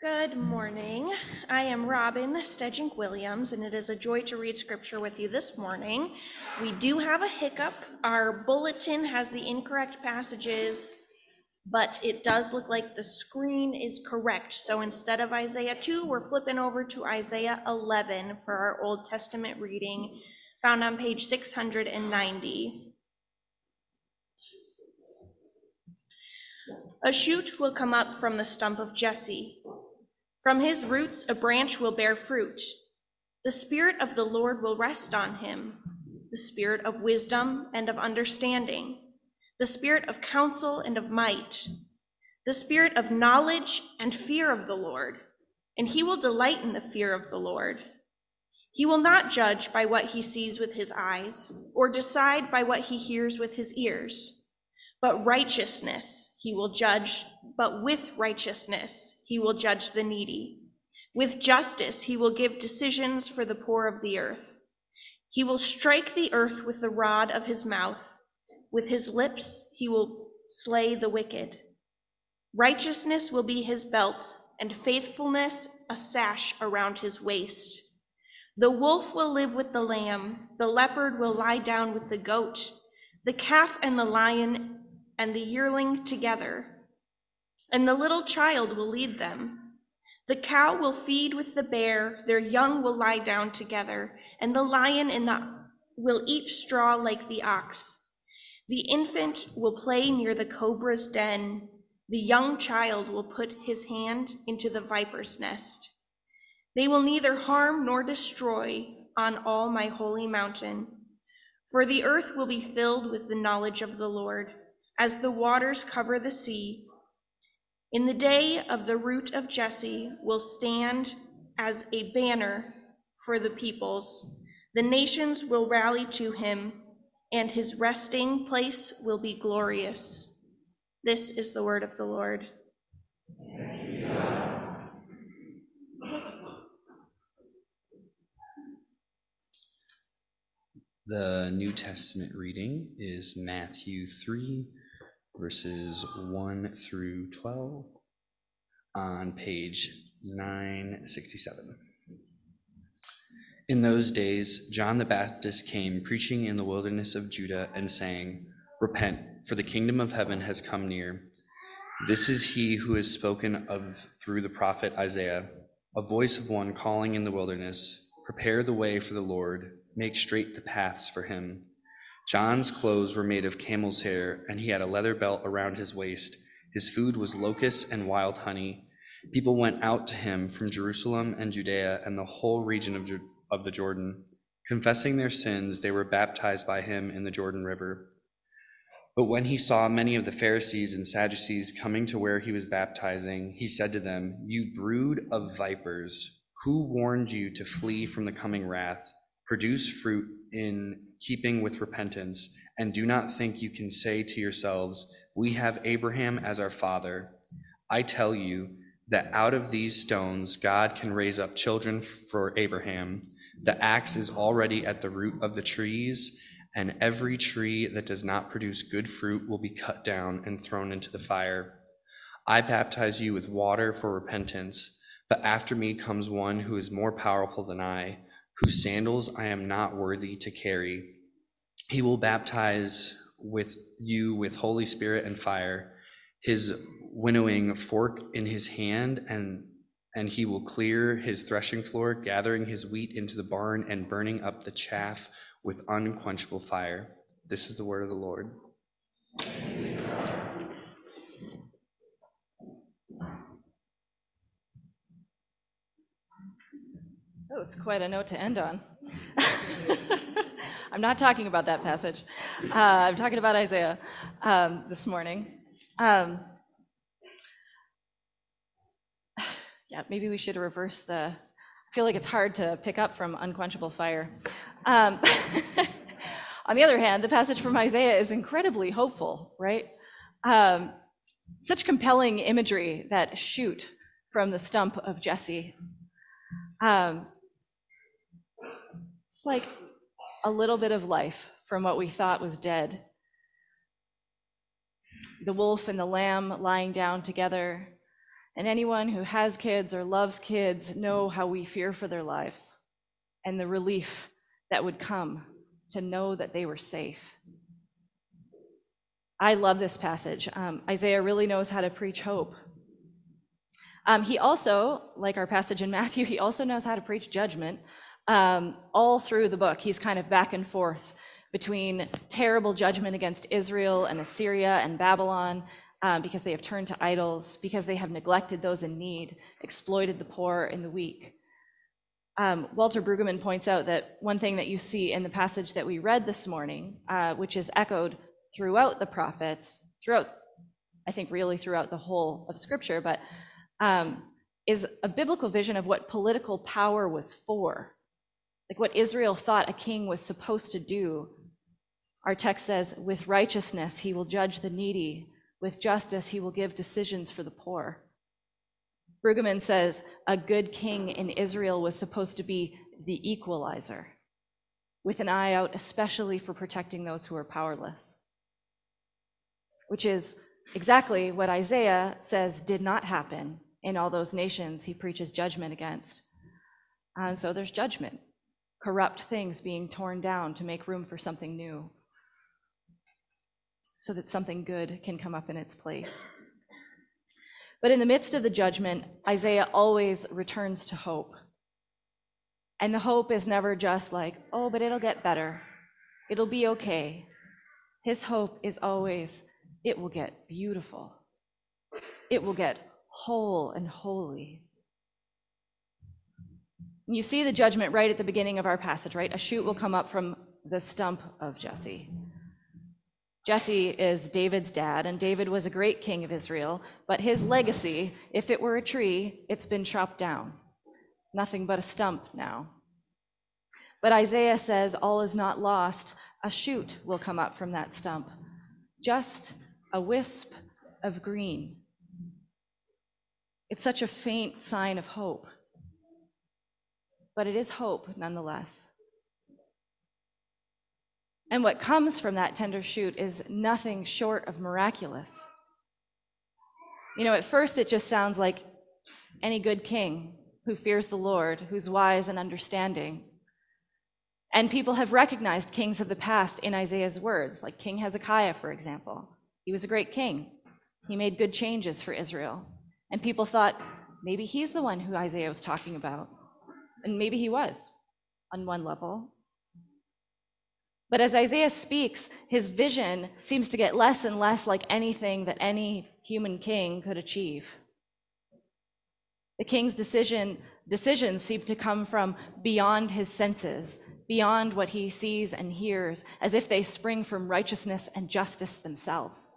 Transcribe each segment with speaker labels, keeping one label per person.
Speaker 1: Good morning. I am Robin Stedgink Williams, and it is a joy to read scripture with you this morning. We do have a hiccup. Our bulletin has the incorrect passages, but it does look like the screen is correct. So instead of Isaiah 2, we're flipping over to Isaiah 11 for our Old Testament reading, found on page 690. A shoot will come up from the stump of Jesse. From his roots, a branch will bear fruit. The Spirit of the Lord will rest on him the Spirit of wisdom and of understanding, the Spirit of counsel and of might, the Spirit of knowledge and fear of the Lord. And he will delight in the fear of the Lord. He will not judge by what he sees with his eyes, or decide by what he hears with his ears but righteousness he will judge, but with righteousness he will judge the needy. With justice he will give decisions for the poor of the earth. He will strike the earth with the rod of his mouth. With his lips he will slay the wicked. Righteousness will be his belt, and faithfulness a sash around his waist. The wolf will live with the lamb, the leopard will lie down with the goat, the calf and the lion and the yearling together, and the little child will lead them. The cow will feed with the bear, their young will lie down together, and the lion and the will eat straw like the ox. The infant will play near the cobra's den. The young child will put his hand into the viper's nest. They will neither harm nor destroy on all my holy mountain, for the earth will be filled with the knowledge of the Lord as the waters cover the sea. In the day of the root of Jesse will stand as a banner for the peoples. The nations will rally to him, and his resting place will be glorious. This is the word of the Lord.
Speaker 2: The New Testament reading is Matthew 3 verses 1 through 12 on page 967. In those days, John the Baptist came preaching in the wilderness of Judah and saying, Repent, for the kingdom of heaven has come near. This is he who is spoken of through the prophet Isaiah, a voice of one calling in the wilderness, Prepare the way for the Lord, make straight the paths for him. John's clothes were made of camel's hair, and he had a leather belt around his waist. His food was locusts and wild honey. People went out to him from Jerusalem and Judea and the whole region of, of the Jordan. Confessing their sins, they were baptized by him in the Jordan River. But when he saw many of the Pharisees and Sadducees coming to where he was baptizing, he said to them, You brood of vipers, who warned you to flee from the coming wrath? Produce fruit in keeping with repentance, and do not think you can say to yourselves, We have Abraham as our father. I tell you that out of these stones God can raise up children for Abraham. The axe is already at the root of the trees, and every tree that does not produce good fruit will be cut down and thrown into the fire. I baptize you with water for repentance, but after me comes one who is more powerful than I whose sandals I am not worthy to carry. He will baptize with you with Holy Spirit and fire, his winnowing fork in his hand, and and he will clear his threshing floor, gathering his wheat into the barn and burning up the chaff with unquenchable fire. This is the word of the Lord.
Speaker 3: Oh, it's quite a note to end on. I'm not talking about that passage. Uh, I'm talking about Isaiah um, this morning. Um, yeah, maybe we should reverse the. I feel like it's hard to pick up from unquenchable fire. Um, on the other hand, the passage from Isaiah is incredibly hopeful, right? Um, such compelling imagery that shoot from the stump of Jesse. Um, it's like a little bit of life from what we thought was dead. The wolf and the lamb lying down together, And anyone who has kids or loves kids know how we fear for their lives and the relief that would come to know that they were safe. I love this passage. Um, Isaiah really knows how to preach hope. Um, he also, like our passage in Matthew, he also knows how to preach judgment. Um, all through the book, he's kind of back and forth between terrible judgment against Israel and Assyria and Babylon um, because they have turned to idols, because they have neglected those in need, exploited the poor and the weak. Um, Walter Brueggemann points out that one thing that you see in the passage that we read this morning, uh, which is echoed throughout the prophets, throughout, I think, really throughout the whole of Scripture, but um, is a biblical vision of what political power was for, like what Israel thought a king was supposed to do. Our text says, with righteousness he will judge the needy, with justice he will give decisions for the poor. Brueggemann says a good king in Israel was supposed to be the equalizer, with an eye out especially for protecting those who are powerless, which is exactly what Isaiah says did not happen in all those nations he preaches judgment against. And so there's judgment, corrupt things being torn down to make room for something new, so that something good can come up in its place. But in the midst of the judgment, Isaiah always returns to hope. And the hope is never just like, oh, but it'll get better. It'll be okay. His hope is always, it will get beautiful. It will get whole and holy. You see the judgment right at the beginning of our passage, right? A shoot will come up from the stump of Jesse. Jesse is David's dad, and David was a great king of Israel, but his legacy, if it were a tree, it's been chopped down. Nothing but a stump now. But Isaiah says all is not lost. A shoot will come up from that stump, just a wisp of green. It's such a faint sign of hope, but it is hope nonetheless. And what comes from that tender shoot is nothing short of miraculous. You know, at first it just sounds like any good king who fears the Lord, who's wise and understanding. And people have recognized kings of the past in Isaiah's words, like King Hezekiah, for example. He was a great king. He made good changes for Israel. And people thought maybe he's the one who Isaiah was talking about. And maybe he was on one level. But as Isaiah speaks, his vision seems to get less and less like anything that any human king could achieve. The king's decision, decisions seem to come from beyond his senses, beyond what he sees and hears, as if they spring from righteousness and justice themselves.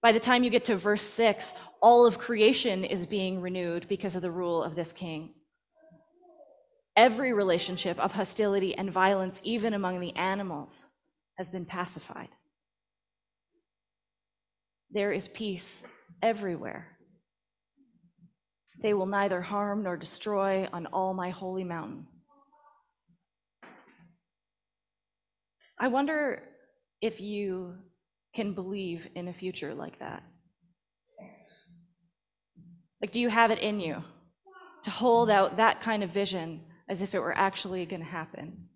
Speaker 3: By the time you get to verse 6, all of creation is being renewed because of the rule of this king. Every relationship of hostility and violence, even among the animals, has been pacified. There is peace everywhere. They will neither harm nor destroy on all my holy mountain. I wonder if you can believe in a future like that. Like, do you have it in you to hold out that kind of vision as if it were actually going to happen.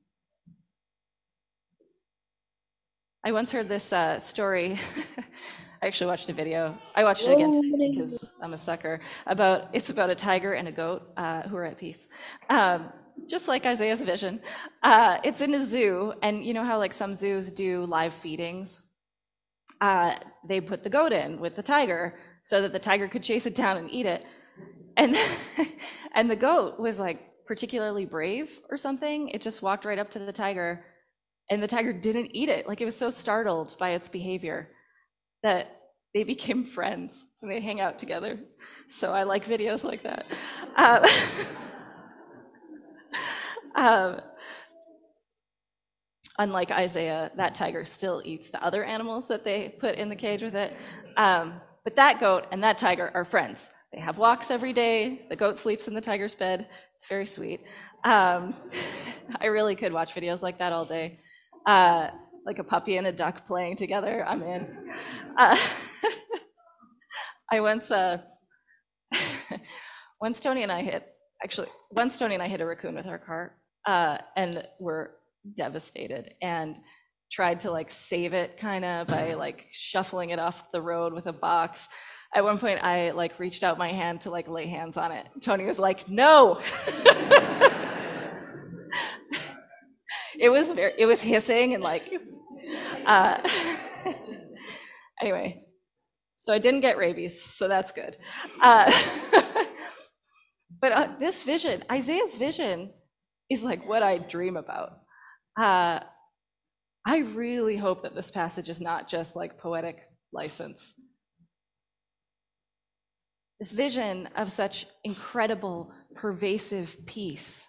Speaker 3: I once heard this uh, story. I actually watched a video. I watched it again today because I'm a sucker. About it's about a tiger and a goat uh, who are at peace, um, just like Isaiah's vision. Uh, it's in a zoo, and you know how like some zoos do live feedings. Uh, they put the goat in with the tiger so that the tiger could chase it down and eat it, and and the goat was like particularly brave or something. It just walked right up to the tiger, and the tiger didn't eat it. Like it was so startled by its behavior that they became friends and they hang out together. So I like videos like that. Um, um, unlike Isaiah, that tiger still eats the other animals that they put in the cage with it. Um, but that goat and that tiger are friends. They have walks every day. The goat sleeps in the tiger's bed. It's very sweet. Um, I really could watch videos like that all day. Uh, like a puppy and a duck playing together. I'm in. Uh, I once uh, once Tony and I hit, actually, once Tony and I hit a raccoon with our car, uh, and were devastated and tried to like save it kind of by like shuffling it off the road with a box. At one point, I like reached out my hand to like lay hands on it. Tony was like, "No." it was very, it was hissing and like, uh, anyway. So I didn't get rabies, so that's good. Uh, but uh, this vision, Isaiah's vision, is like what I dream about. Uh, I really hope that this passage is not just like poetic license. This vision of such incredible, pervasive peace.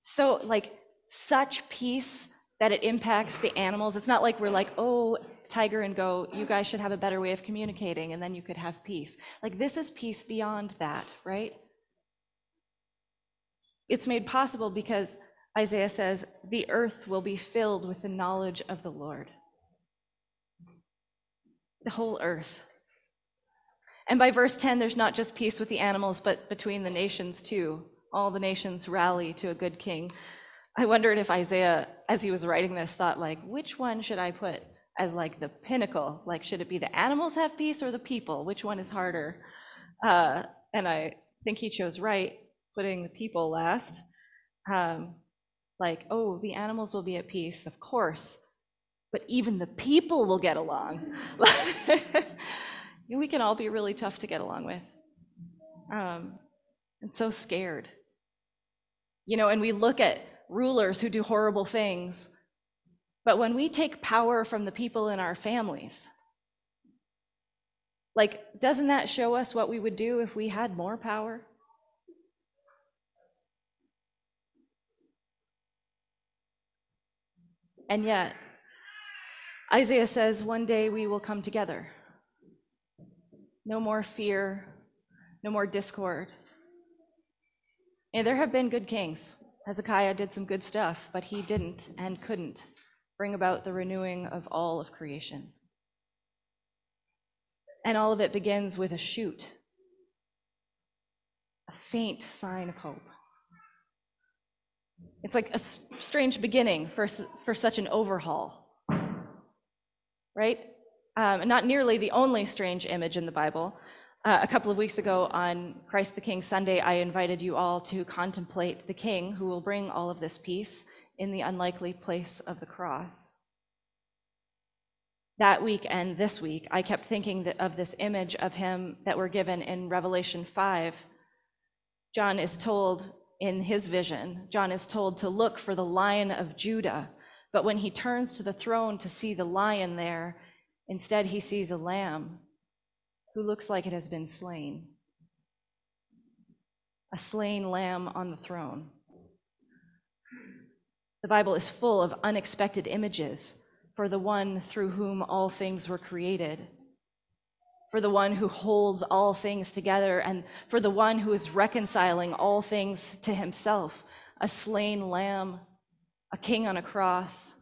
Speaker 3: So, like, such peace that it impacts the animals. It's not like we're like, oh, tiger and go, you guys should have a better way of communicating, and then you could have peace. Like, this is peace beyond that, right? It's made possible because Isaiah says, the earth will be filled with the knowledge of the Lord. The whole earth. And by verse 10, there's not just peace with the animals, but between the nations too. All the nations rally to a good king. I wondered if Isaiah, as he was writing this, thought, like, which one should I put as like the pinnacle? Like, should it be the animals have peace or the people? Which one is harder? Uh, and I think he chose right, putting the people last. Um, like, oh, the animals will be at peace, of course, but even the people will get along. we can all be really tough to get along with. Um, and so scared. You know, and we look at rulers who do horrible things, but when we take power from the people in our families, like, doesn't that show us what we would do if we had more power? And yet, Isaiah says, one day we will come together. No more fear, no more discord. And there have been good kings. Hezekiah did some good stuff, but he didn't and couldn't bring about the renewing of all of creation. And all of it begins with a shoot, a faint sign of hope. It's like a strange beginning for, for such an overhaul, right? Um, not nearly the only strange image in the Bible. Uh, a couple of weeks ago on Christ the King Sunday, I invited you all to contemplate the King who will bring all of this peace in the unlikely place of the cross. That week and this week, I kept thinking of this image of him that we're given in Revelation 5. John is told in his vision, John is told to look for the lion of Judah. But when he turns to the throne to see the lion there, instead he sees a lamb who looks like it has been slain. A slain lamb on the throne. The Bible is full of unexpected images for the one through whom all things were created for the one who holds all things together, and for the one who is reconciling all things to himself a slain lamb, a king on a cross,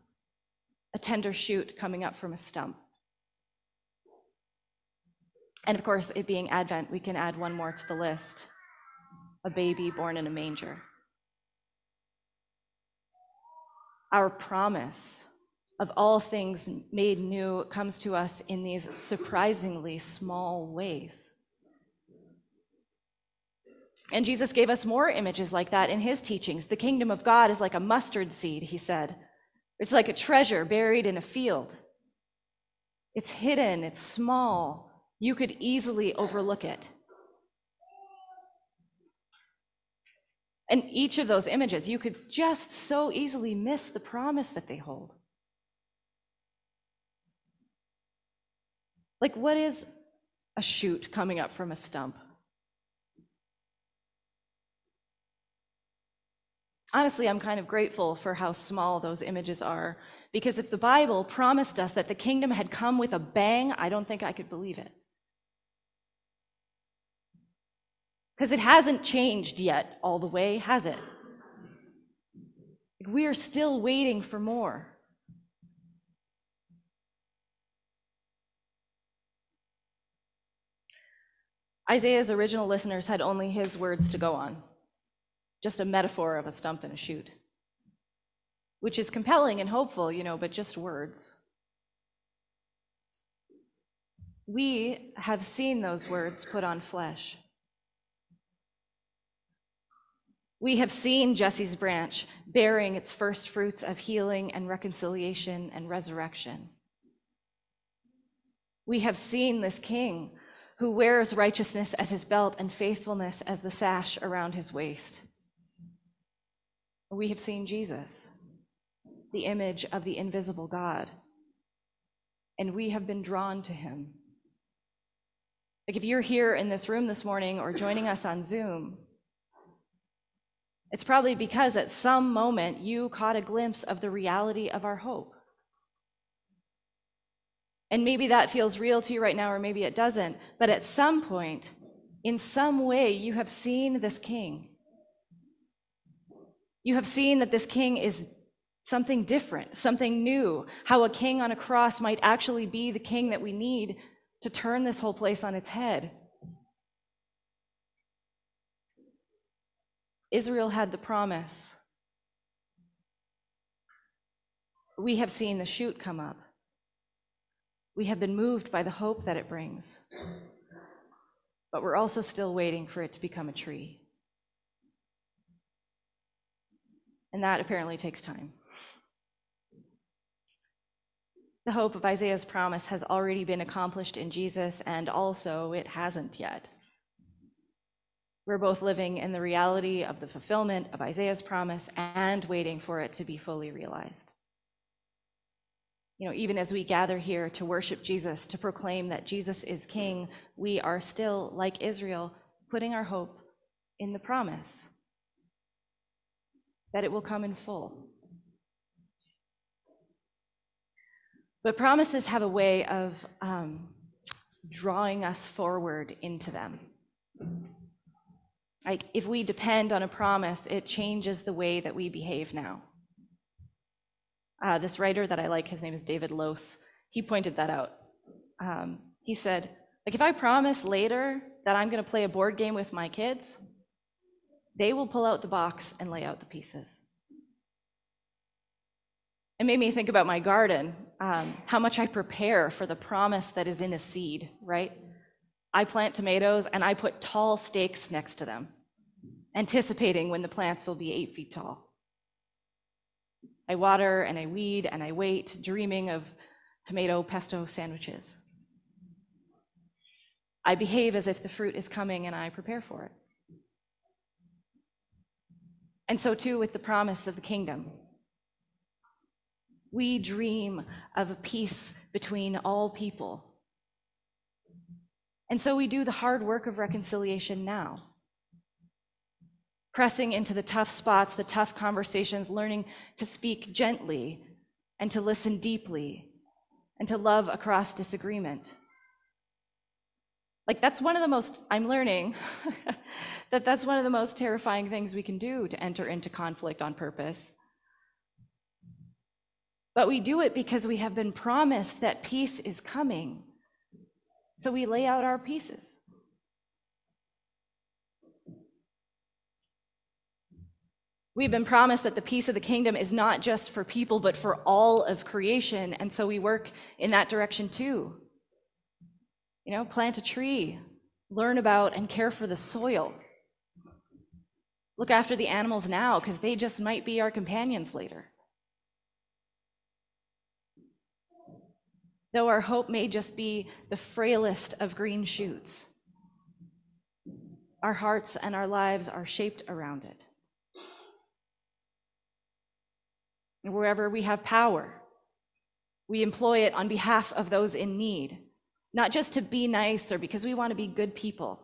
Speaker 3: a tender shoot coming up from a stump. And of course, it being Advent, we can add one more to the list a baby born in a manger. Our promise of all things made new comes to us in these surprisingly small ways. And Jesus gave us more images like that in his teachings. The kingdom of God is like a mustard seed, he said. It's like a treasure buried in a field. It's hidden, it's small. You could easily overlook it. And each of those images, you could just so easily miss the promise that they hold. Like, what is a shoot coming up from a stump? Honestly, I'm kind of grateful for how small those images are, because if the Bible promised us that the kingdom had come with a bang, I don't think I could believe it. Because it hasn't changed yet all the way, has it? We are still waiting for more. Isaiah's original listeners had only his words to go on, just a metaphor of a stump and a shoot, which is compelling and hopeful, you know, but just words. We have seen those words put on flesh. We have seen Jesse's branch bearing its first fruits of healing and reconciliation and resurrection. We have seen this king who wears righteousness as his belt and faithfulness as the sash around his waist. We have seen Jesus, the image of the invisible God, and we have been drawn to him. Like if you're here in this room this morning or joining us on Zoom, it's probably because at some moment you caught a glimpse of the reality of our hope. And maybe that feels real to you right now, or maybe it doesn't. But at some point, in some way, you have seen this king. You have seen that this king is something different, something new, how a king on a cross might actually be the king that we need to turn this whole place on its head. Israel had the promise. We have seen the shoot come up. We have been moved by the hope that it brings. But we're also still waiting for it to become a tree. And that apparently takes time. The hope of Isaiah's promise has already been accomplished in Jesus, and also it hasn't yet. We're both living in the reality of the fulfillment of Isaiah's promise and waiting for it to be fully realized. You know, even as we gather here to worship Jesus, to proclaim that Jesus is King, we are still, like Israel, putting our hope in the promise that it will come in full. But promises have a way of um, drawing us forward into them. Like if we depend on a promise, it changes the way that we behave now. Uh, this writer that I like, his name is David Lose, he pointed that out. Um, he said, like if I promise later that I'm going to play a board game with my kids, they will pull out the box and lay out the pieces. It made me think about my garden, um, how much I prepare for the promise that is in a seed, right? I plant tomatoes and I put tall stakes next to them, anticipating when the plants will be eight feet tall. I water and I weed and I wait, dreaming of tomato pesto sandwiches. I behave as if the fruit is coming and I prepare for it. And so, too, with the promise of the kingdom. We dream of a peace between all people. And so we do the hard work of reconciliation now. Pressing into the tough spots, the tough conversations, learning to speak gently and to listen deeply and to love across disagreement. Like, that's one of the most, I'm learning that that's one of the most terrifying things we can do to enter into conflict on purpose. But we do it because we have been promised that peace is coming. So we lay out our pieces. We've been promised that the peace of the kingdom is not just for people, but for all of creation. And so we work in that direction too. You know, plant a tree, learn about and care for the soil. Look after the animals now, because they just might be our companions later. Though our hope may just be the frailest of green shoots. Our hearts and our lives are shaped around it. And wherever we have power, we employ it on behalf of those in need, not just to be nice or because we want to be good people,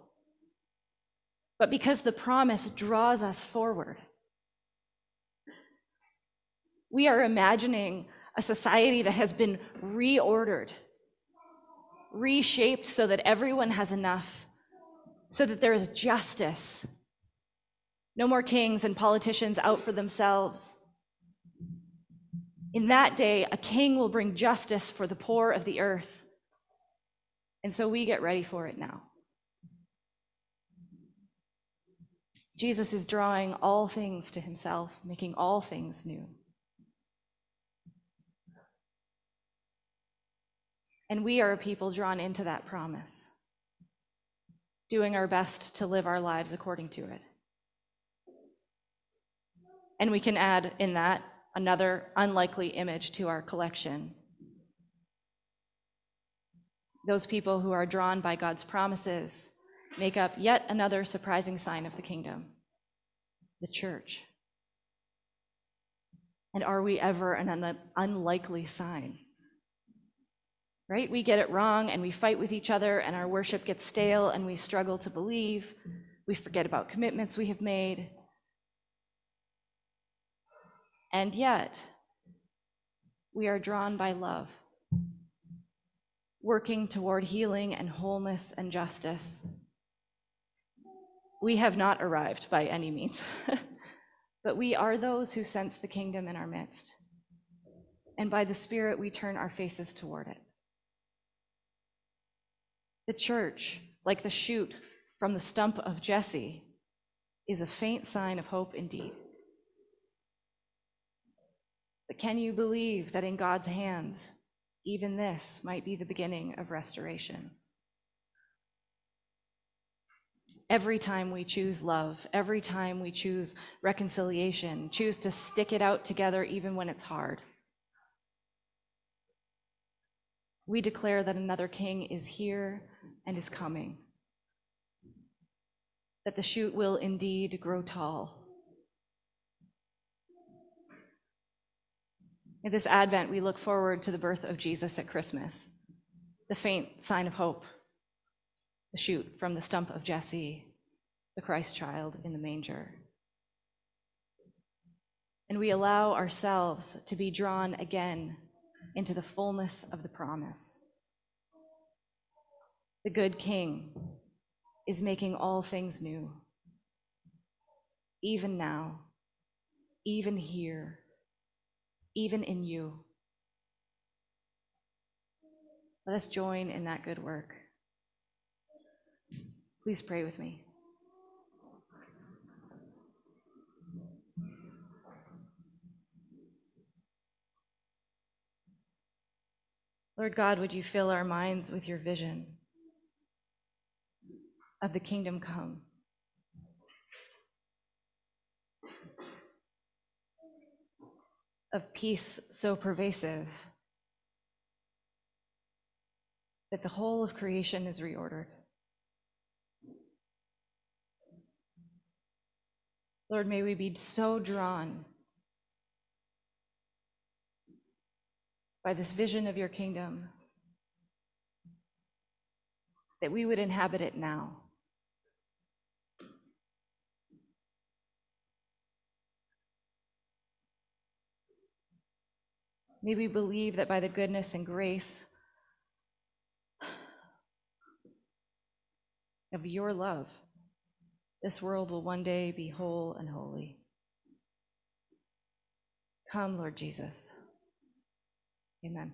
Speaker 3: but because the promise draws us forward. We are imagining a society that has been reordered, reshaped so that everyone has enough, so that there is justice. No more kings and politicians out for themselves. In that day, a king will bring justice for the poor of the earth. And so we get ready for it now. Jesus is drawing all things to himself, making all things new. And we are a people drawn into that promise, doing our best to live our lives according to it. And we can add in that another unlikely image to our collection. Those people who are drawn by God's promises make up yet another surprising sign of the kingdom the church. And are we ever an un- unlikely sign? Right? We get it wrong and we fight with each other, and our worship gets stale, and we struggle to believe. We forget about commitments we have made. And yet, we are drawn by love, working toward healing and wholeness and justice. We have not arrived by any means, but we are those who sense the kingdom in our midst. And by the Spirit, we turn our faces toward it. The church, like the shoot from the stump of Jesse, is a faint sign of hope indeed. But can you believe that in God's hands, even this might be the beginning of restoration? Every time we choose love, every time we choose reconciliation, choose to stick it out together even when it's hard, we declare that another king is here and is coming, that the shoot will indeed grow tall In this Advent, we look forward to the birth of Jesus at Christmas, the faint sign of hope, the shoot from the stump of Jesse, the Christ child in the manger. And we allow ourselves to be drawn again into the fullness of the promise. The good King is making all things new, even now, even here even in you. Let us join in that good work. Please pray with me. Lord God, would you fill our minds with your vision of the kingdom come? of peace so pervasive that the whole of creation is reordered. Lord, may we be so drawn by this vision of your kingdom that we would inhabit it now. May we believe that by the goodness and grace of your love, this world will one day be whole and holy. Come, Lord Jesus. Amen.